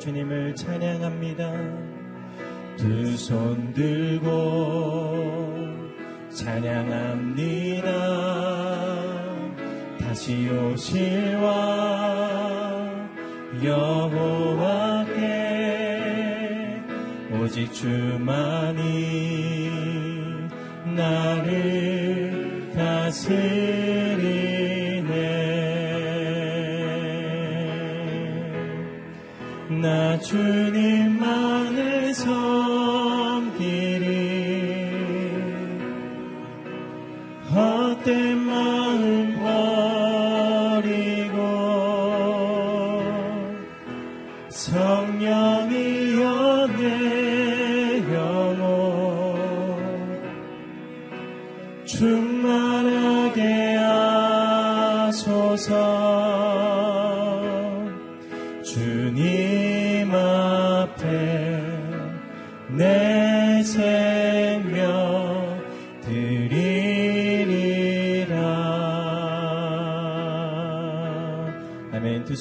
주님을 찬양합니다. 두 손 들고 찬양합니다. 다시 오실 왕 여호와께 오직 주만이 나를 다스리 주님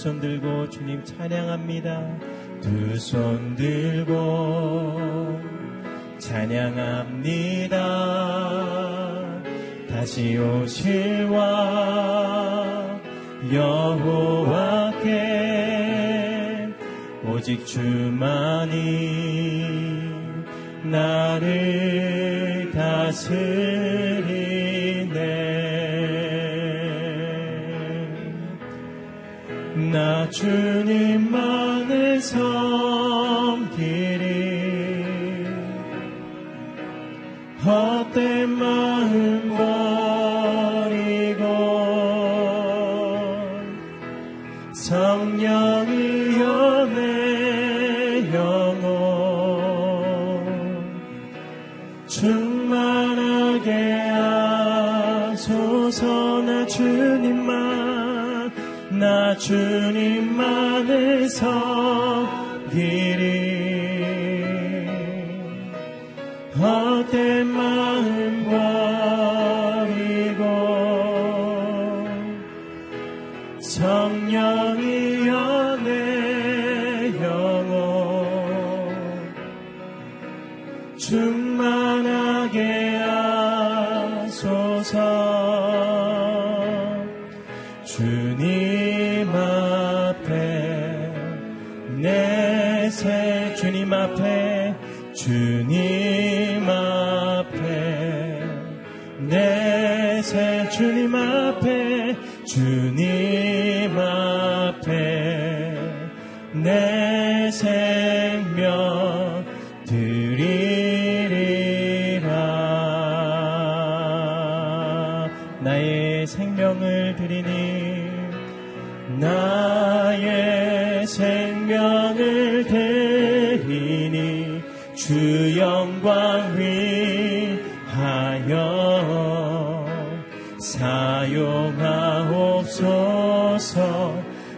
손 들고 주님 찬양합니다. 두 손 들고 찬양합니다. 다시 오실 왕 여호와께 오직 주만이 나를 다스리 주님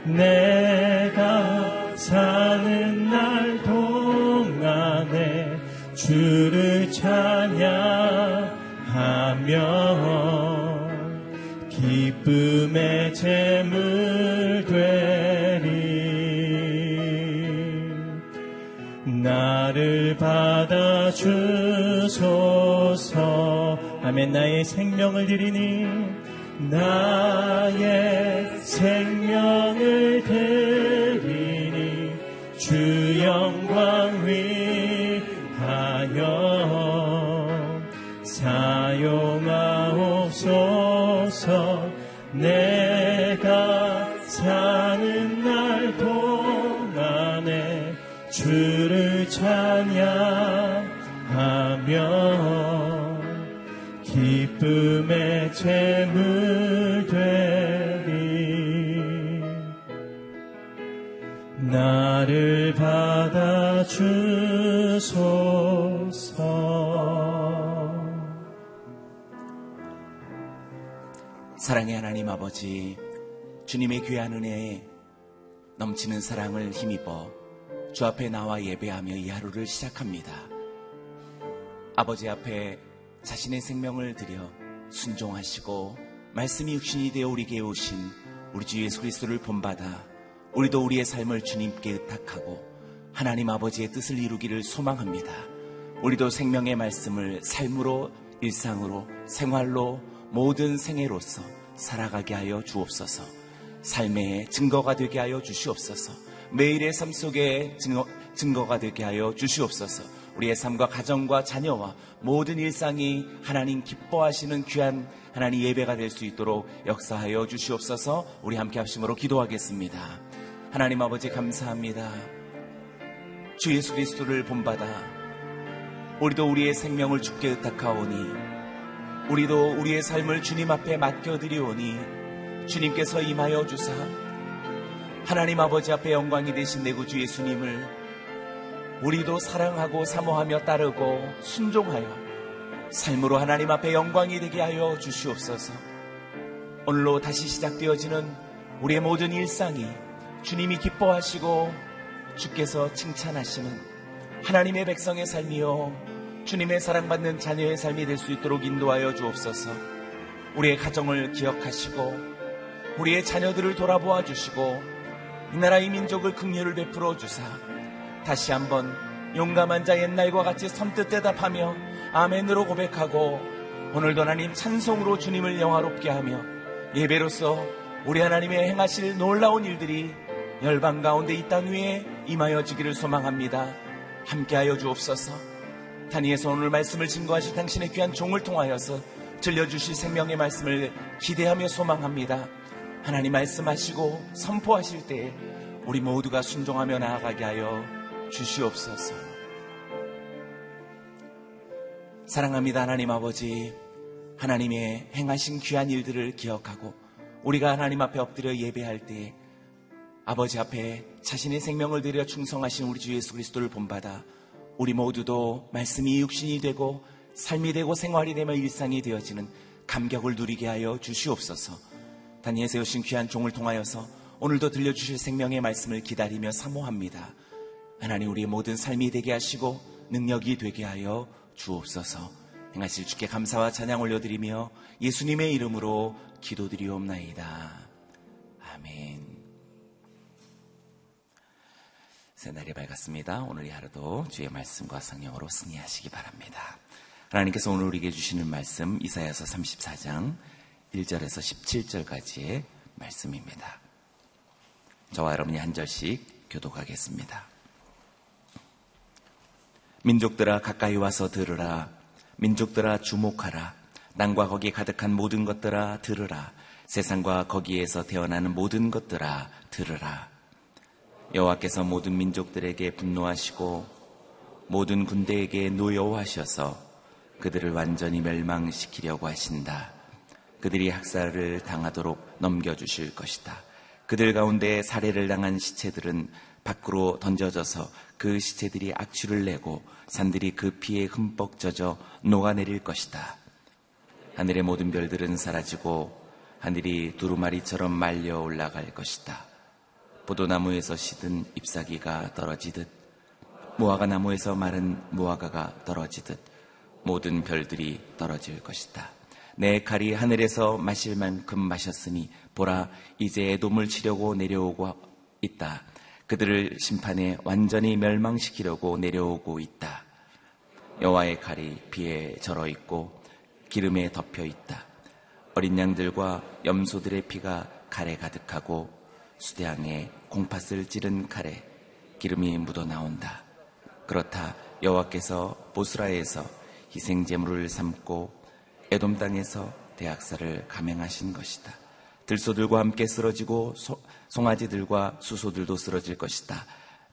내가 사는 날 동안에 주를 찬양하며 기쁨의 재물 되리. 나를 받아 주소서. 아멘. 나의 생명을 드리니 나의 생명을 드리니 주 영광 위하여 사용하옵소서. 내가 사는 날 동안에 주를 찬양하며 기쁨의 재물 받아주소서. 사랑의 하나님 아버지 주님의 귀한 은혜에 넘치는 사랑을 힘입어 주 앞에 나와 예배하며 이 하루를 시작합니다. 아버지 앞에 자신의 생명을 드려 순종하시고 말씀이 육신이 되어 우리에게 오신 우리 주 예수 그리스도를 본받아 우리도 우리의 삶을 주님께 의탁하고 하나님 아버지의 뜻을 이루기를 소망합니다. 우리도 생명의 말씀을 삶으로 일상으로 생활로 모든 생애로서 살아가게 하여 주옵소서. 삶의 증거가 되게 하여 주시옵소서. 매일의 삶 속에 증거, 증거가 되게 하여 주시옵소서. 우리의 삶과 가정과 자녀와 모든 일상이 하나님 기뻐하시는 귀한 하나님 예배가 될 수 있도록 역사하여 주시옵소서. 우리 함께 합심으로 기도하겠습니다. 하나님 아버지 감사합니다. 주 예수 그리스도를 본받아 우리도 우리의 생명을 주께 의탁하오니 우리도 우리의 삶을 주님 앞에 맡겨드리오니 주님께서 임하여 주사 하나님 아버지 앞에 영광이 되신 내 구주 예수님을 우리도 사랑하고 사모하며 따르고 순종하여 삶으로 하나님 앞에 영광이 되게 하여 주시옵소서. 오늘로 다시 시작되어지는 우리의 모든 일상이 주님이 기뻐하시고 주께서 칭찬하시는 하나님의 백성의 삶이요 주님의 사랑받는 자녀의 삶이 될 수 있도록 인도하여 주옵소서. 우리의 가정을 기억하시고 우리의 자녀들을 돌아보아 주시고 이 나라 의 민족을 긍휼을 베풀어 주사 다시 한번 용감한 자 옛날과 같이 선뜻 대답하며 아멘으로 고백하고 오늘도 하나님 찬송으로 주님을 영화롭게 하며 예배로서 우리 하나님의 행하실 놀라운 일들이 열방 가운데 이 땅 위에 임하여지기를 소망합니다. 함께하여 주옵소서. 단위에서 오늘 말씀을 증거하실 당신의 귀한 종을 통하여서 들려주실 생명의 말씀을 기대하며 소망합니다. 하나님 말씀하시고 선포하실 때 우리 모두가 순종하며 나아가게 하여 주시옵소서. 사랑합니다. 하나님 아버지. 하나님의 행하신 귀한 일들을 기억하고 우리가 하나님 앞에 엎드려 예배할 때 아버지 앞에 자신의 생명을 들여 충성하신 우리 주 예수 그리스도를 본받아 우리 모두도 말씀이 육신이 되고 삶이 되고 생활이 되며 일상이 되어지는 감격을 누리게 하여 주시옵소서. 단위에 세우신 귀한 종을 통하여서 오늘도 들려주실 생명의 말씀을 기다리며 사모합니다. 하나님 우리의 모든 삶이 되게 하시고 능력이 되게 하여 주옵소서. 행하실 주께 감사와 찬양 올려드리며 예수님의 이름으로 기도드리옵나이다. 아멘. 새날이 밝았습니다. 오늘 이 하루도 주의 말씀과 성령으로 승리하시기 바랍니다. 하나님께서 오늘 우리에게 주시는 말씀 이사야서 34장 1절에서 17절까지의 말씀입니다. 저와 여러분이 한 절씩 교독하겠습니다. 민족들아 가까이 와서 들으라 민족들아 주목하라 땅과 거기에 가득한 모든 것들아 들으라 세상과 거기에서 태어나는 모든 것들아 들으라 여호와께서 모든 민족들에게 분노하시고 모든 군대에게 노여워하셔서 그들을 완전히 멸망시키려고 하신다. 그들이 학살을 당하도록 넘겨주실 것이다. 그들 가운데 살해를 당한 시체들은 밖으로 던져져서 그 시체들이 악취를 내고 산들이 그 피에 흠뻑 젖어 녹아내릴 것이다. 하늘의 모든 별들은 사라지고 하늘이 두루마리처럼 말려 올라갈 것이다. 포도나무에서 시든 잎사귀가 떨어지듯 무화과 나무에서 마른 무화과가 떨어지듯 모든 별들이 떨어질 것이다. 내 칼이 하늘에서 마실 만큼 마셨으니 보라 이제 애돔을 치려고 내려오고 있다. 그들을 심판에 완전히 멸망시키려고 내려오고 있다. 여호와의 칼이 비에 절어 있고 기름에 덮여 있다. 어린 양들과 염소들의 피가 칼에 가득하고 수대양에 공팥을 찌른 칼에 기름이 묻어 나온다. 그렇다 여호와께서 보스라에서 희생 제물을 삼고 에돔 땅에서 대학살을 감행하신 것이다. 들소들과 함께 쓰러지고 소, 송아지들과 수소들도 쓰러질 것이다.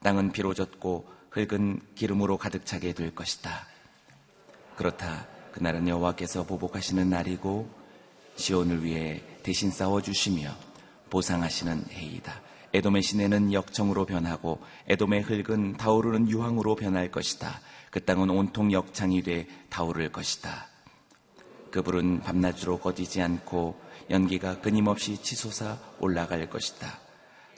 땅은 비로 젖고 흙은 기름으로 가득 차게 될 것이다. 그렇다 그날은 여호와께서 보복하시는 날이고 시온을 위해 대신 싸워 주시며 보상하시는 해이다. 에돔의 시내는 역청으로 변하고 에돔의 흙은 타오르는 유황으로 변할 것이다. 그 땅은 온통 역창이 돼 타오를 것이다. 그 불은 밤낮으로 꺼지지 않고 연기가 끊임없이 치솟아 올라갈 것이다.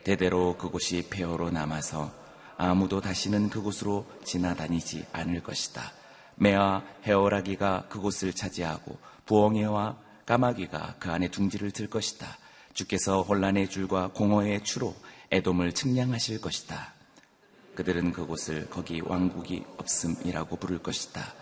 대대로 그곳이 폐허로 남아서 아무도 다시는 그곳으로 지나다니지 않을 것이다. 매와 해오라기가 그곳을 차지하고 부엉이와 까마귀가 그 안에 둥지를 들 것이다. 주께서 혼란의 줄과 공허의 추로 애돔을 측량하실 것이다. 그들은 그곳을 거기 왕국이 없음이라고 부를 것이다.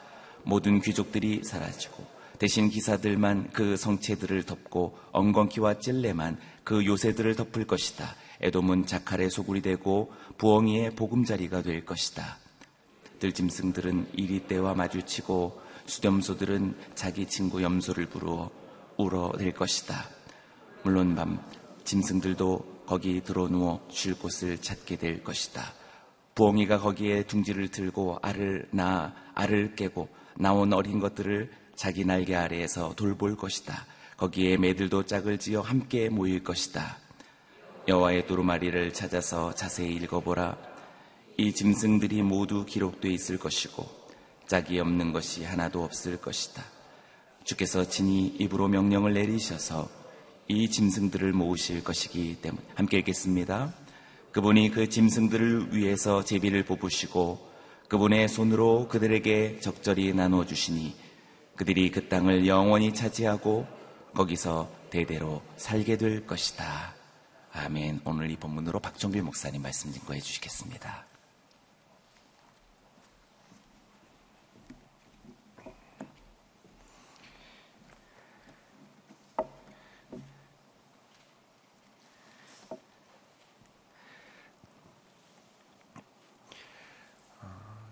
모든 귀족들이 사라지고 대신 기사들만 그 성체들을 덮고 엉겅퀴와 찔레만 그 요새들을 덮을 것이다. 에돔은 자칼의 소굴이 되고 부엉이의 보금자리가 될 것이다. 들짐승들은 이리 때와 마주치고 수렴소들은 자기 친구 염소를 부르어 울어댈 것이다. 물론 밤 짐승들도 거기 들어누워 쉴 곳을 찾게 될 것이다. 부엉이가 거기에 둥지를 들고 알을 낳아 알을 깨고 나온 어린 것들을 자기 날개 아래에서 돌볼 것이다. 거기에 매들도 짝을 지어 함께 모일 것이다. 여호와의 두루마리를 찾아서 자세히 읽어보라. 이 짐승들이 모두 기록되어 있을 것이고 짝이 없는 것이 하나도 없을 것이다. 주께서 친히 입으로 명령을 내리셔서 이 짐승들을 모으실 것이기 때문에 함께 읽겠습니다. 그분이 그 짐승들을 위해서 제비를 뽑으시고 그분의 손으로 그들에게 적절히 나눠 주시니 그들이 그 땅을 영원히 차지하고 거기서 대대로 살게 될 것이다. 아멘. 오늘 이 본문으로 박종길 목사님 말씀 증거해 주시겠습니다.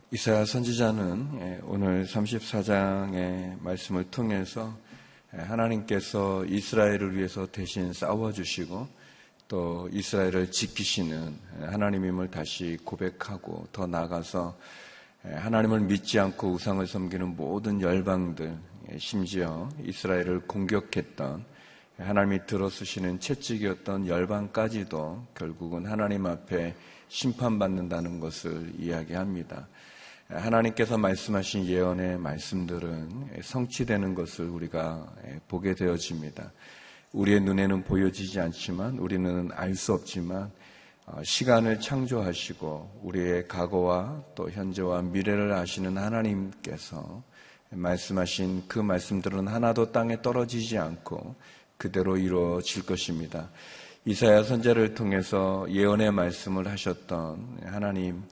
이사야 선지자는 예, 오늘 34장의 말씀을 통해서 예, 하나님께서 이스라엘을 위해서 대신 싸워주시고 또 이스라엘을 지키시는 예, 하나님임을 다시 고백하고 더 나아가서 하나님을 믿지 않고 우상을 섬기는 모든 열방들, 심지어 이스라엘을 공격했던 하나님이 들어쓰시는 채찍이었던 열방까지도 결국은 하나님 앞에 심판받는다는 것을 이야기합니다. 하나님께서 말씀하신 예언의 말씀들은 성취되는 것을 우리가 보게 되어집니다. 우리의 눈에는 보여지지 않지만 우리는 알 수 없지만 어, 시간을 창조하시고 우리의 과거와 또 현재와 미래를 아시는 하나님께서 말씀하신 그 말씀들은 하나도 땅에 떨어지지 않고 그대로 이루어질 것입니다. 이사야 선제를 통해서 예언의 말씀을 하셨던 하나님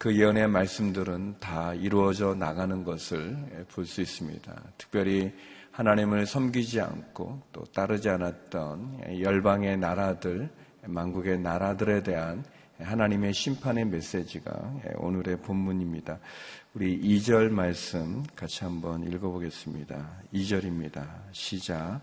그 예언의 말씀들은 다 이루어져 나가는 것을 볼 수 있습니다. 특별히 하나님을 섬기지 않고 또 따르지 않았던 열방의 나라들, 만국의 나라들에 대한 하나님의 심판의 메시지가 오늘의 본문입니다. 우리 2절 말씀 같이 한번 읽어보겠습니다. 2절입니다. 시작.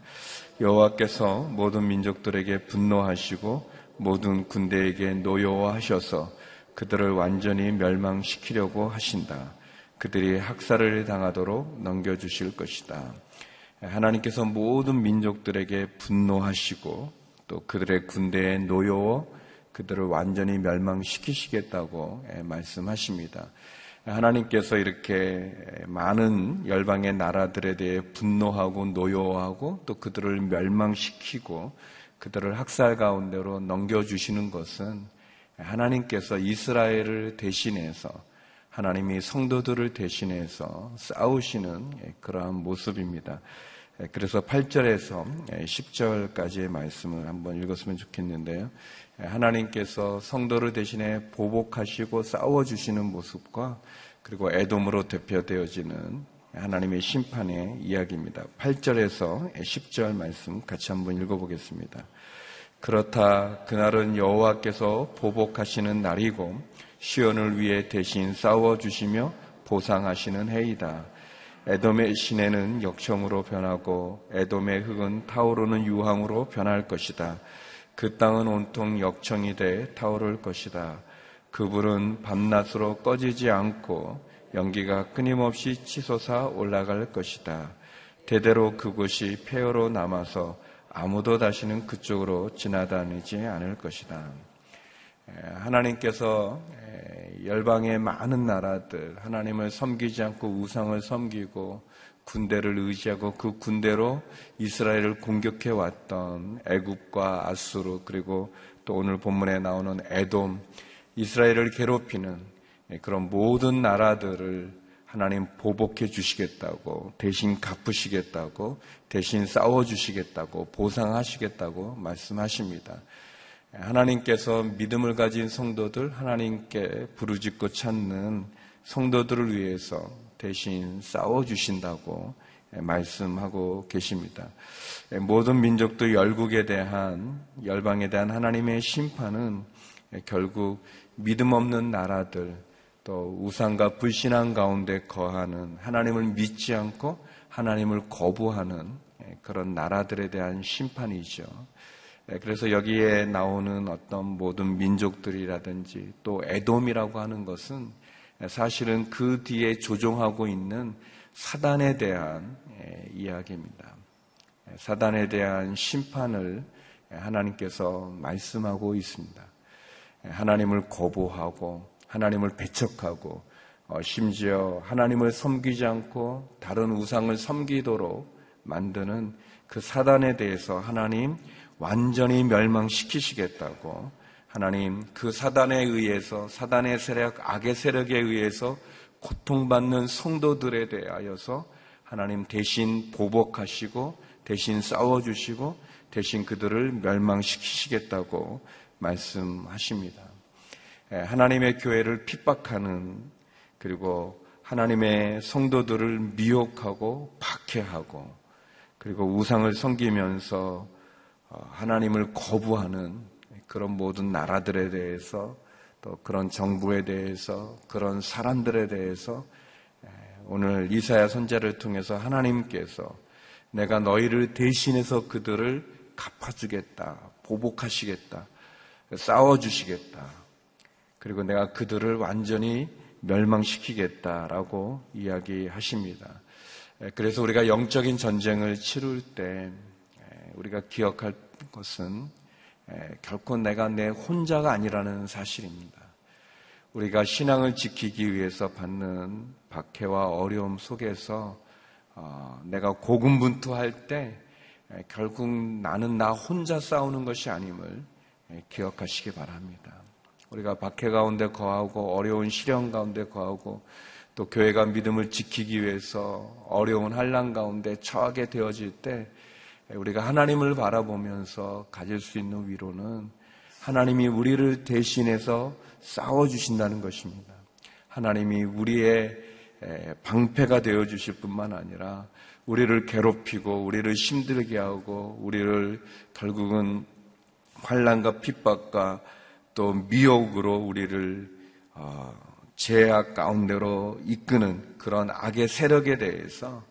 여호와께서 모든 민족들에게 분노하시고 모든 군대에게 노여워하셔서 그들을 완전히 멸망시키려고 하신다. 그들이 학살을 당하도록 넘겨주실 것이다. 하나님께서 모든 민족들에게 분노하시고 또 그들의 군대에 노여워 그들을 완전히 멸망시키시겠다고 말씀하십니다. 하나님께서 이렇게 많은 열방의 나라들에 대해 분노하고 노여워하고 또 그들을 멸망시키고 그들을 학살 가운데로 넘겨주시는 것은 하나님께서 이스라엘을 대신해서 하나님이 성도들을 대신해서 싸우시는 그러한 모습입니다. 그래서 8절에서 10절까지의 말씀을 한번 읽었으면 좋겠는데요. 하나님께서 성도를 대신해 보복하시고 싸워주시는 모습과 그리고 애돔으로 대표되어지는 하나님의 심판의 이야기입니다. 8절에서 10절 말씀 같이 한번 읽어보겠습니다. 그렇다 그날은 여호와께서 보복하시는 날이고 시온을 위해 대신 싸워 주시며 보상하시는 해이다. 에돔의 시내는 역청으로 변하고 에돔의 흙은 타오르는 유황으로 변할 것이다. 그 땅은 온통 역청이 돼 타오를 것이다. 그 불은 밤낮으로 꺼지지 않고 연기가 끊임없이 치솟아 올라갈 것이다. 대대로 그곳이 폐허로 남아서 아무도 다시는 그쪽으로 지나다니지 않을 것이다. 하나님께서 열방의 많은 나라들, 하나님을 섬기지 않고 우상을 섬기고 군대를 의지하고 그 군대로 이스라엘을 공격해 왔던 애굽과 아수르 그리고 또 오늘 본문에 나오는 에돔 이스라엘을 괴롭히는 그런 모든 나라들을 하나님 보복해 주시겠다고 대신 갚으시겠다고 대신 싸워 주시겠다고 보상하시겠다고 말씀하십니다. 하나님께서 믿음을 가진 성도들 하나님께 부르짖고 찾는 성도들을 위해서 대신 싸워 주신다고 말씀하고 계십니다. 모든 민족도 열국에 대한 열방에 대한 하나님의 심판은 결국 믿음 없는 나라들 또 우상과 불신앙 가운데 거하는 하나님을 믿지 않고 하나님을 거부하는 그런 나라들에 대한 심판이죠. 그래서 여기에 나오는 어떤 모든 민족들이라든지 또 에돔이라고 하는 것은 사실은 그 뒤에 조종하고 있는 사단에 대한 이야기입니다. 사단에 대한 심판을 하나님께서 말씀하고 있습니다. 하나님을 거부하고 하나님을 배척하고 어, 심지어 하나님을 섬기지 않고 다른 우상을 섬기도록 만드는 그 사단에 대해서 하나님 완전히 멸망시키시겠다고 하나님 그 사단에 의해서 사단의 세력, 악의 세력에 의해서 고통받는 성도들에 대하여서 하나님 대신 보복하시고 대신 싸워 주시고 대신 그들을 멸망시키시겠다고 말씀하십니다. 예, 하나님의 교회를 핍박하는 그리고 하나님의 성도들을 미혹하고 박해하고 그리고 우상을 섬기면서 어, 하나님을 거부하는 그런 모든 나라들에 대해서 또 그런 정부에 대해서 그런 사람들에 대해서 예, 오늘 이사야 선자를 통해서 하나님께서 내가 너희를 대신해서 그들을 갚아주겠다, 보복하시겠다, 싸워주시겠다. 그리고 내가 그들을 완전히 멸망시키겠다라고 이야기하십니다. 예, 그래서 우리가 영적인 전쟁을 치룰 때 우리가 기억할 것은 결코 내가 내 혼자가 아니라는 사실입니다. 우리가 신앙을 지키기 위해서 받는 박해와 어려움 속에서 어, 내가 고군분투할 때 결국 나는 나 혼자 싸우는 것이 아님을 기억하시기 바랍니다. 우리가 박해 가운데 거하고 어려운 시련 가운데 거하고 또 교회가 믿음을 지키기 위해서 어려운 한란 가운데 처하게 되어질 때 우리가 하나님을 바라보면서 가질 수 있는 위로는 하나님이 우리를 대신해서 싸워 주신다는 것입니다. 하나님이 우리의 방패가 되어 주실 뿐만 아니라 우리를 괴롭히고 우리를 힘들게 하고 우리를 결국은 환란과 핍박과 또 미혹으로 우리를 어, 죄악 가운데로 이끄는 그런 악의 세력에 대해서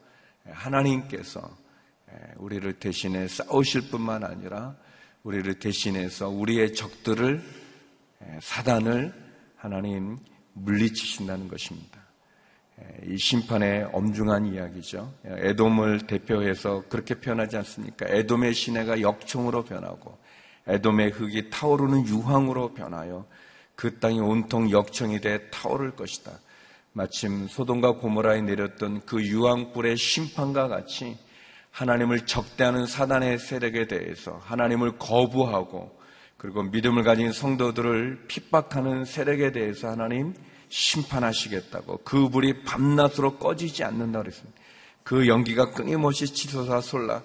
하나님께서 우리를 대신해 싸우실 뿐만 아니라 우리를 대신해서 우리의 적들을 사단을 하나님 물리치신다는 것입니다. 이 심판의 엄중한 이야기죠. 에돔을 대표해서 그렇게 표현하지 않습니까? 에돔의 시내가 역청으로 변하고 에돔의 흙이 타오르는 유황으로 변하여 그 땅이 온통 역청이 돼 타오를 것이다. 마침 소돔과 고모라에 내렸던 그 유황불의 심판과 같이 하나님을 적대하는 사단의 세력에 대해서 하나님을 거부하고 그리고 믿음을 가진 성도들을 핍박하는 세력에 대해서 하나님 심판하시겠다고 그 불이 밤낮으로 꺼지지 않는다 그랬습니다. 그 연기가 끊임없이 치솟아 쏠라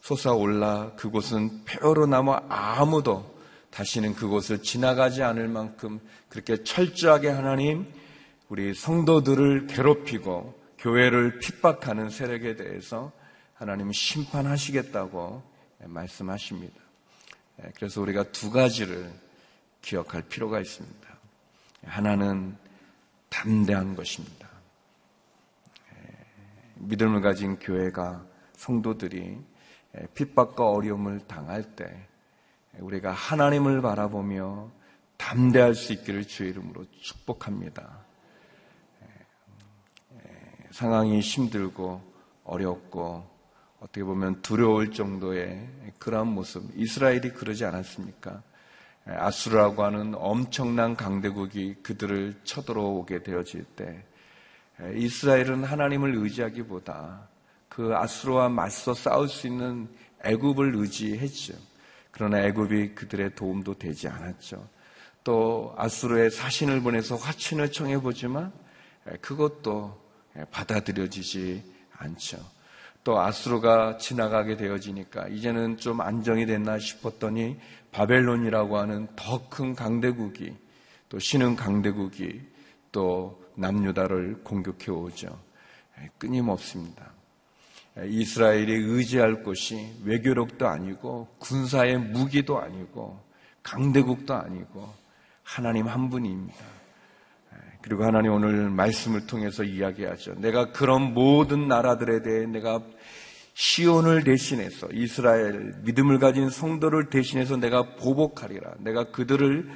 솟아올라 그곳은 폐허로 남아 아무도 다시는 그곳을 지나가지 않을 만큼 그렇게 철저하게 하나님 우리 성도들을 괴롭히고 교회를 핍박하는 세력에 대해서 하나님은 심판하시겠다고 말씀하십니다. 예, 그래서 우리가 두 가지를 기억할 필요가 있습니다. 하나는 담대한 것입니다. 예, 믿음을 가진 교회가 성도들이 예, 핍박과 어려움을 당할 때 우리가 하나님을 바라보며 담대할 수 있기를 주의 이름으로 축복합니다. 상황이 힘들고 어렵고 어떻게 보면 두려울 정도의 그러한 모습. 이스라엘이 그러지 않았습니까? 아수르라고 하는 엄청난 강대국이 그들을 쳐들어오게 되어질 때 이스라엘은 하나님을 의지하기보다 그 아수르와 맞서 싸울 수 있는 애굽을 의지했죠. 그러나 애굽이 그들의 도움도 되지 않았죠. 또 아수르의 사신을 보내서 화친을 청해 보지만 그것도 받아들여지지 않죠. 또 아수르가 지나가게 되어지니까 이제는 좀 안정이 됐나 싶었더니 바벨론이라고 하는 더 큰 강대국이 또 신흥 강대국이 또 남유다를 공격해 오죠. 끊임없습니다. 이스라엘이 의지할 곳이 외교력도 아니고 군사의 무기도 아니고 강대국도 아니고 하나님 한 분입니다. 그리고 하나님 오늘 말씀을 통해서 이야기하죠. 내가 그런 모든 나라들에 대해 내가 시온을 대신해서 이스라엘 믿음을 가진 성도를 대신해서 내가 보복하리라. 내가 그들을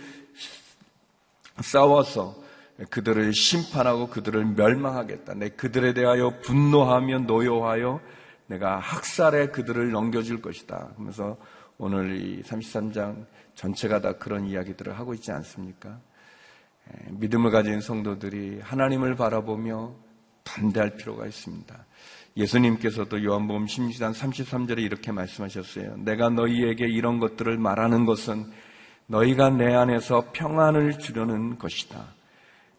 싸워서 그들을 심판하고 그들을 멸망하겠다. 내 그들에 대하여 분노하며 노여하여 내가 학살에 그들을 넘겨줄 것이다. 그러면서 오늘 이 33장 전체가 다 그런 이야기들을 하고 있지 않습니까? 믿음을 가진 성도들이 하나님을 바라보며 담대할 필요가 있습니다. 예수님께서도 요한복음 16장 33절에 이렇게 말씀하셨어요. 내가 너희에게 이런 것들을 말하는 것은 너희가 내 안에서 평안을 주려는 것이다.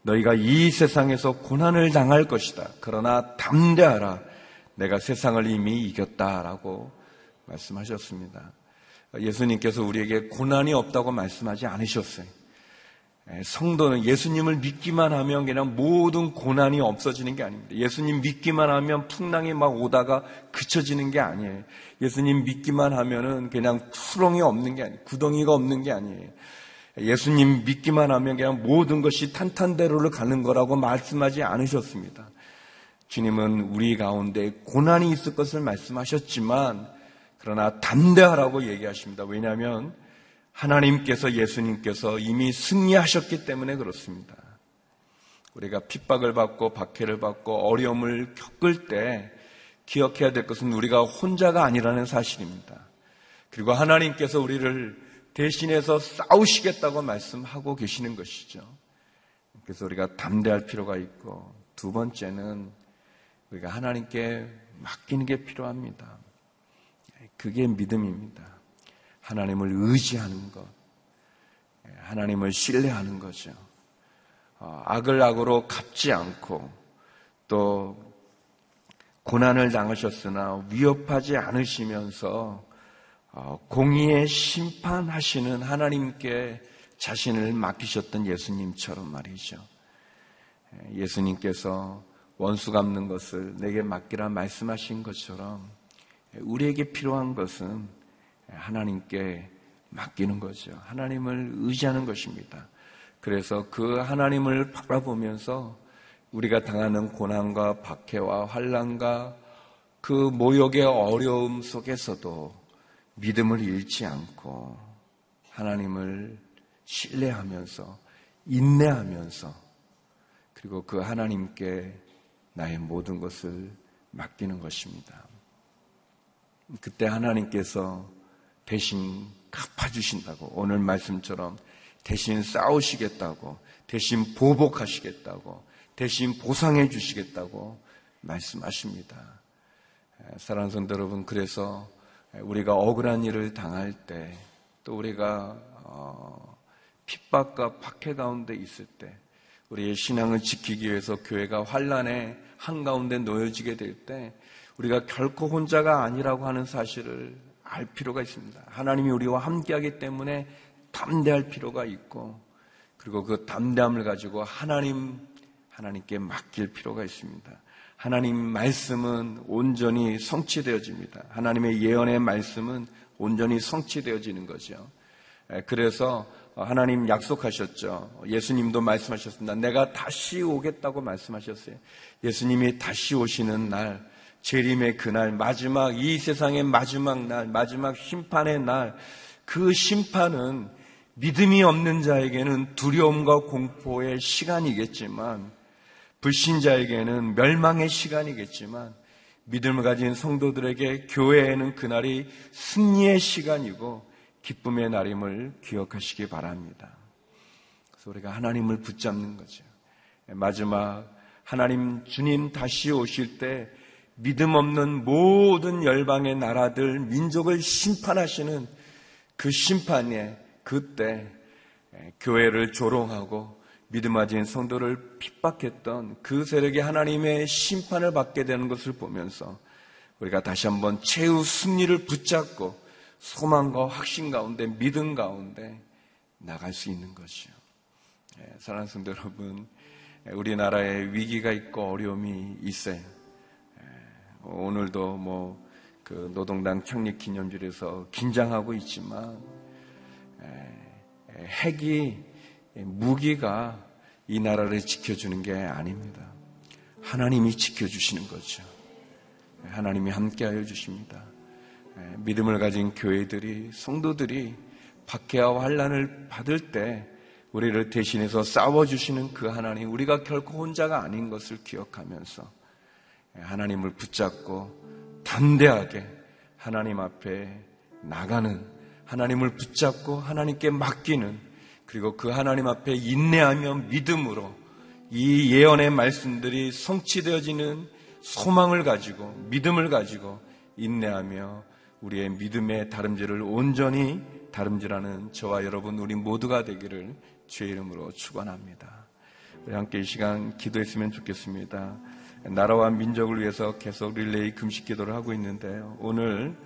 너희가 이 세상에서 고난을 당할 것이다. 그러나 담대하라. 내가 세상을 이미 이겼다라고 말씀하셨습니다. 예수님께서 우리에게 고난이 없다고 말씀하지 않으셨어요. 성도는 예수님을 믿기만 하면 그냥 모든 고난이 없어지는 게 아닙니다. 예수님 믿기만 하면 풍랑이 막 오다가 그쳐지는 게 아니에요. 예수님 믿기만 하면은 그냥 투렁이 없는 게 아니에요. 구덩이가 없는 게 아니에요. 예수님 믿기만 하면 그냥 모든 것이 탄탄대로를 가는 거라고 말씀하지 않으셨습니다. 주님은 우리 가운데 고난이 있을 것을 말씀하셨지만 그러나 담대하라고 얘기하십니다. 왜냐하면 하나님께서 예수님께서 이미 승리하셨기 때문에 그렇습니다. 우리가 핍박을 받고 박해를 받고 어려움을 겪을 때 기억해야 될 것은 우리가 혼자가 아니라는 사실입니다. 그리고 하나님께서 우리를 대신해서 싸우시겠다고 말씀하고 계시는 것이죠. 그래서 우리가 담대할 필요가 있고 두 번째는 우리가 하나님께 맡기는 게 필요합니다. 그게 믿음입니다. 하나님을 의지하는 것, 하나님을 신뢰하는 거죠. 어, 악을 악으로 갚지 않고 또 고난을 당하셨으나 위협하지 않으시면서 어, 공의의 심판하시는 하나님께 자신을 맡기셨던 예수님처럼 말이죠. 예수님께서 원수 갚는 것을 내게 맡기라 말씀하신 것처럼 우리에게 필요한 것은 하나님께 맡기는 거죠. 하나님을 의지하는 것입니다. 그래서 그 하나님을 바라보면서 우리가 당하는 고난과 박해와 환란과 그 모욕의 어려움 속에서도 믿음을 잃지 않고 하나님을 신뢰하면서 인내하면서 그리고 그 하나님께 나의 모든 것을 맡기는 것입니다. 그때 하나님께서 대신 갚아주신다고 오늘 말씀처럼 대신 싸우시겠다고 대신 보복하시겠다고 대신 보상해 주시겠다고 말씀하십니다. 사랑하는 성도 여러분 그래서 우리가 억울한 일을 당할 때, 또 우리가 어, 핍박과 박해 가운데 있을 때, 우리의 신앙을 지키기 위해서 교회가 환란의 한가운데 놓여지게 될 때, 우리가 결코 혼자가 아니라고 하는 사실을 알 필요가 있습니다. 하나님이 우리와 함께하기 때문에 담대할 필요가 있고, 그리고 그 담대함을 가지고 하나님, 하나님께 맡길 필요가 있습니다. 하나님 말씀은 온전히 성취되어집니다. 하나님의 예언의 말씀은 온전히 성취되어지는 거죠. 그래서 하나님 약속하셨죠. 예수님도 말씀하셨습니다. 내가 다시 오겠다고 말씀하셨어요. 예수님이 다시 오시는 날, 재림의 그날, 마지막, 이 세상의 마지막 날, 마지막 심판의 날, 그 심판은 믿음이 없는 자에게는 두려움과 공포의 시간이겠지만, 불신자에게는 멸망의 시간이겠지만 믿음을 가진 성도들에게 교회에는 그날이 승리의 시간이고 기쁨의 날임을 기억하시기 바랍니다. 그래서 우리가 하나님을 붙잡는 거죠. 마지막 하나님 주님 다시 오실 때 믿음 없는 모든 열방의 나라들, 민족을 심판하시는 그 심판에 그때 교회를 조롱하고 믿음아진 성도를 핍박했던 그 세력이 하나님의 심판을 받게 되는 것을 보면서 우리가 다시 한번 최후 승리를 붙잡고 소망과 확신 가운데 믿음 가운데 나갈 수 있는 것이요. 예, 사랑하는 성도 여러분, 우리나라에 위기가 있고 어려움이 있어요. 예, 오늘도 뭐 그 노동당 창립 기념일에서 긴장하고 있지만 예, 핵이 무기가 이 나라를 지켜주는 게 아닙니다. 하나님이 지켜주시는 거죠. 하나님이 함께하여 주십니다. 믿음을 가진 교회들이 성도들이 박해와 환란을 받을 때 우리를 대신해서 싸워 주시는 그 하나님, 우리가 결코 혼자가 아닌 것을 기억하면서 하나님을 붙잡고 담대하게 하나님 앞에 나가는 하나님을 붙잡고 하나님께 맡기는 그리고 그 하나님 앞에 인내하며 믿음으로 이 예언의 말씀들이 성취되어지는 소망을 가지고 믿음을 가지고 인내하며 우리의 믿음의 다름질을 온전히 다름질하는 저와 여러분 우리 모두가 되기를 주의 이름으로 축원합니다. 우리 함께 이 시간 기도했으면 좋겠습니다. 나라와 민족을 위해서 계속 릴레이 금식 기도를 하고 있는데요. 오늘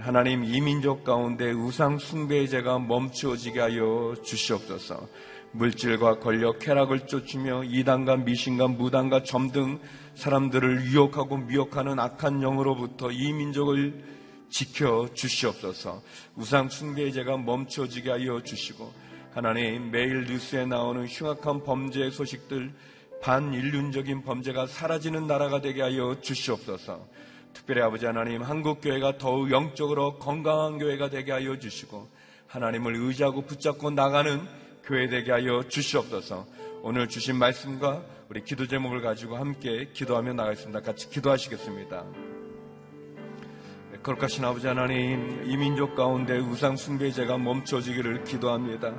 하나님 이 민족 가운데 우상 숭배의 죄가 멈추어지게 하여 주시옵소서. 물질과 권력, 쾌락을 쫓으며 이단과 미신과 무당과 점등 사람들을 유혹하고 미혹하는 악한 영으로부터 이 민족을 지켜 주시옵소서. 우상 숭배의 죄가 멈춰지게 하여 주시고 하나님 매일 뉴스에 나오는 흉악한 범죄 소식들 반인륜적인 범죄가 사라지는 나라가 되게 하여 주시옵소서. 특별히 아버지 하나님 한국 교회가 더욱 영적으로 건강한 교회가 되게 하여 주시고 하나님을 의지하고 붙잡고 나가는 교회 되게 하여 주시옵소서. 오늘 주신 말씀과 우리 기도 제목을 가지고 함께 기도하며 나가겠습니다. 같이 기도하시겠습니다. 거룩하신 아버지 하나님, 이 민족 가운데 우상 숭배제가 멈춰지기를 기도합니다.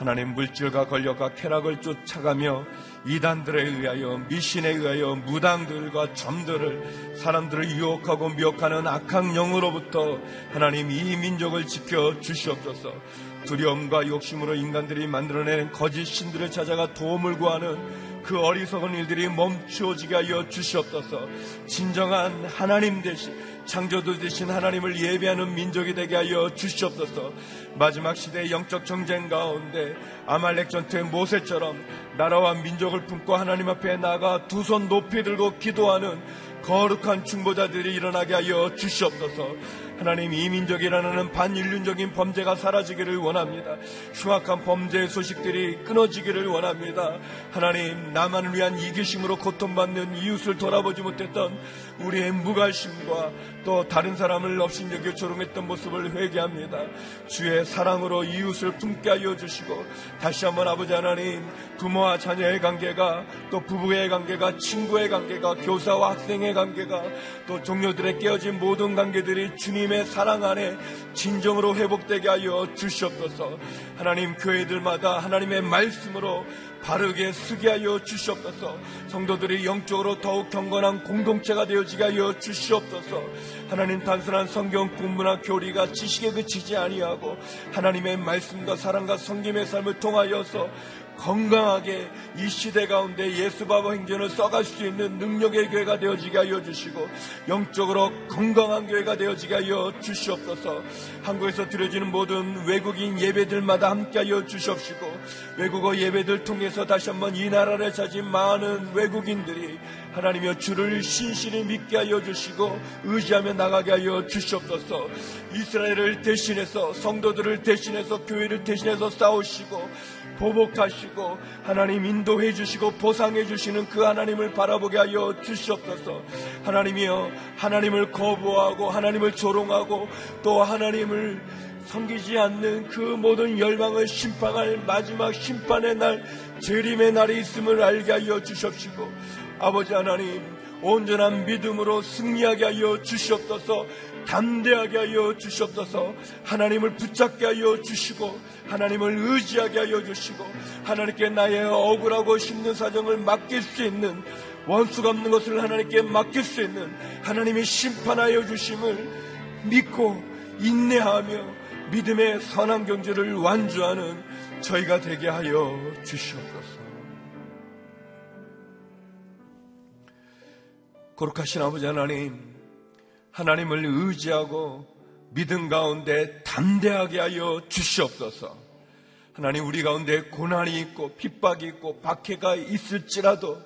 하나님 물질과 권력과 쾌락을 쫓아가며 이단들에 의하여 미신에 의하여 무당들과 점들을 사람들을 유혹하고 미혹하는 악한 영으로부터 하나님 이 민족을 지켜 주시옵소서. 두려움과 욕심으로 인간들이 만들어낸 거짓 신들을 찾아가 도움을 구하는 그 어리석은 일들이 멈추어지게 하여 주시옵소서. 진정한 하나님 대신 창조도 되신 하나님을 예배하는 민족이 되게 하여 주시옵소서. 마지막 시대의 영적 정쟁 가운데 아말렉 전투의 모세처럼 나라와 민족을 품고 하나님 앞에 나가 두 손 높이 들고 기도하는 거룩한 중보자들이 일어나게 하여 주시옵소서. 하나님 이 민족이라는 반인륜적인 범죄가 사라지기를 원합니다. 흉악한 범죄의 소식들이 끊어지기를 원합니다. 하나님 나만을 위한 이기심으로 고통받는 이웃을 돌아보지 못했던 우리의 무관심과 또 다른 사람을 업신여겨 조롱했던 모습을 회개합니다. 주의 사랑으로 이웃을 품게 하여 주시고 다시 한번 아버지 하나님 부모와 자녀의 관계가 또 부부의 관계가 친구의 관계가 교사와 학생의 관계가 또 동료들의 깨어진 모든 관계들이 주님의 사랑 안에 진정으로 회복되게 하여 주시옵소서. 하나님 교회들마다 하나님의 말씀으로 바르게 쓰게 하여 주시옵소서. 성도들이 영적으로 더욱 경건한 공동체가 되어지게 하여 주시옵소서. 하나님 단순한 성경 공부나 교리가 지식에 그치지 아니하고 하나님의 말씀과 사랑과 성김의 삶을 통하여서 건강하게 이 시대 가운데 예수바바 행전을 써갈 수 있는 능력의 교회가 되어지게 하여 주시고 영적으로 건강한 교회가 되어지게 하여 주시옵소서. 한국에서 드려지는 모든 외국인 예배들마다 함께 하여 주시옵시고 외국어 예배들 통해서 다시 한번 이 나라를 찾은 많은 외국인들이 하나님여 주를 신실히 믿게 하여 주시고 의지하며 나가게 하여 주시옵소서. 이스라엘을 대신해서 성도들을 대신해서 교회를 대신해서 싸우시고 보복하시고 하나님 인도해 주시고 보상해 주시는 그 하나님을 바라보게 하여 주시옵소서. 하나님이여 하나님을 거부하고 하나님을 조롱하고 또 하나님을 섬기지 않는 그 모든 열망을 심판할 마지막 심판의 날 재림의 날이 있음을 알게 하여 주십시고 아버지 하나님 온전한 믿음으로 승리하게 하여 주시옵소서 담대하게 하여 주시옵소서 하나님을 붙잡게 하여 주시고 하나님을 의지하게 하여 주시고 하나님께 나의 억울하고 힘든 사정을 맡길 수 있는 원수 갚는 것을 하나님께 맡길 수 있는 하나님의 심판하여 주심을 믿고 인내하며 믿음의 선한 경제를 완주하는 저희가 되게 하여 주시옵소서. 거룩하신 아버지 하나님, 하나님을 의지하고 믿음 가운데 담대하게 하여 주시옵소서. 하나님 우리 가운데 고난이 있고 핍박이 있고 박해가 있을지라도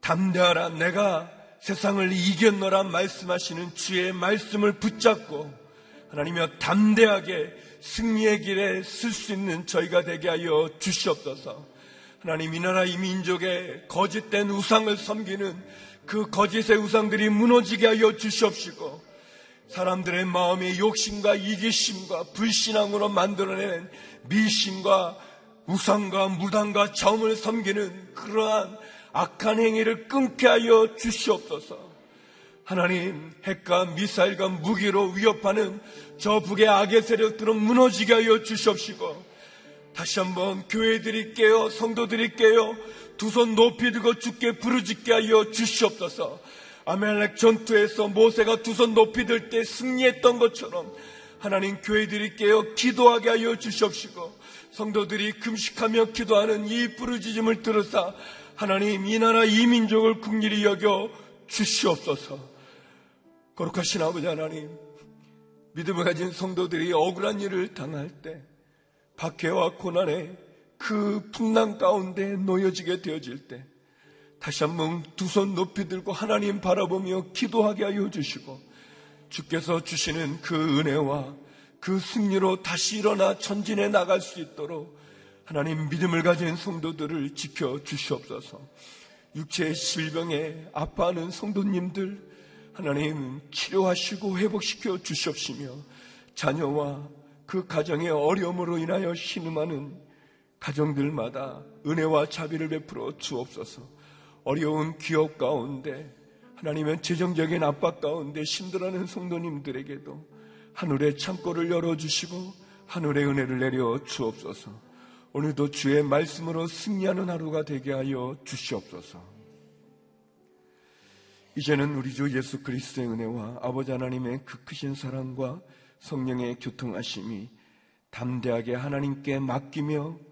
담대하라 내가 세상을 이겼노라 말씀하시는 주의 말씀을 붙잡고 하나님여 담대하게 승리의 길에 쓸 수 있는 저희가 되게 하여 주시옵소서. 하나님 이 나라 이 민족의 거짓된 우상을 섬기는 그 거짓의 우상들이 무너지게 하여 주시옵시고 사람들의 마음의 욕심과 이기심과 불신앙으로 만들어낸 미신과 우상과 무당과 점을 섬기는 그러한 악한 행위를 끊게 하여 주시옵소서. 하나님 핵과 미사일과 무기로 위협하는 저 북의 악의 세력들은 무너지게 하여 주시옵시고 다시 한번 교회들이 깨어 성도들이 깨어 두 손 높이 들고 죽게 부르짖게 하여 주시옵소서. 아멜렉 전투에서 모세가 두 손 높이 들 때 승리했던 것처럼 하나님 교회들이 깨어 기도하게 하여 주시옵시고 성도들이 금식하며 기도하는 이 부르짖음을 들으사 하나님 이 나라 이 민족을 국리히 여겨 주시옵소서. 거룩하신 아버지 하나님, 믿음을 가진 성도들이 억울한 일을 당할 때, 박해와 고난의 그 풍랑 가운데 놓여지게 되어질 때, 다시 한번 두 손 높이 들고 하나님 바라보며 기도하게 하여 주시고, 주께서 주시는 그 은혜와 그 승리로 다시 일어나 전진해 나갈 수 있도록 하나님 믿음을 가진 성도들을 지켜 주시옵소서. 육체의 질병에 아파하는 성도님들, 하나님 치료하시고 회복시켜 주시옵시며 자녀와 그 가정의 어려움으로 인하여 신음하는 가정들마다 은혜와 자비를 베풀어 주옵소서. 어려운 기업 가운데 하나님의 재정적인 압박 가운데 힘들어하는 성도님들에게도 하늘의 창고를 열어주시고 하늘의 은혜를 내려 주옵소서. 오늘도 주의 말씀으로 승리하는 하루가 되게 하여 주시옵소서. 이제는 우리 주 예수 그리스도의 은혜와 아버지 하나님의 그 크신 사랑과 성령의 교통하심이 담대하게 하나님께 맡기며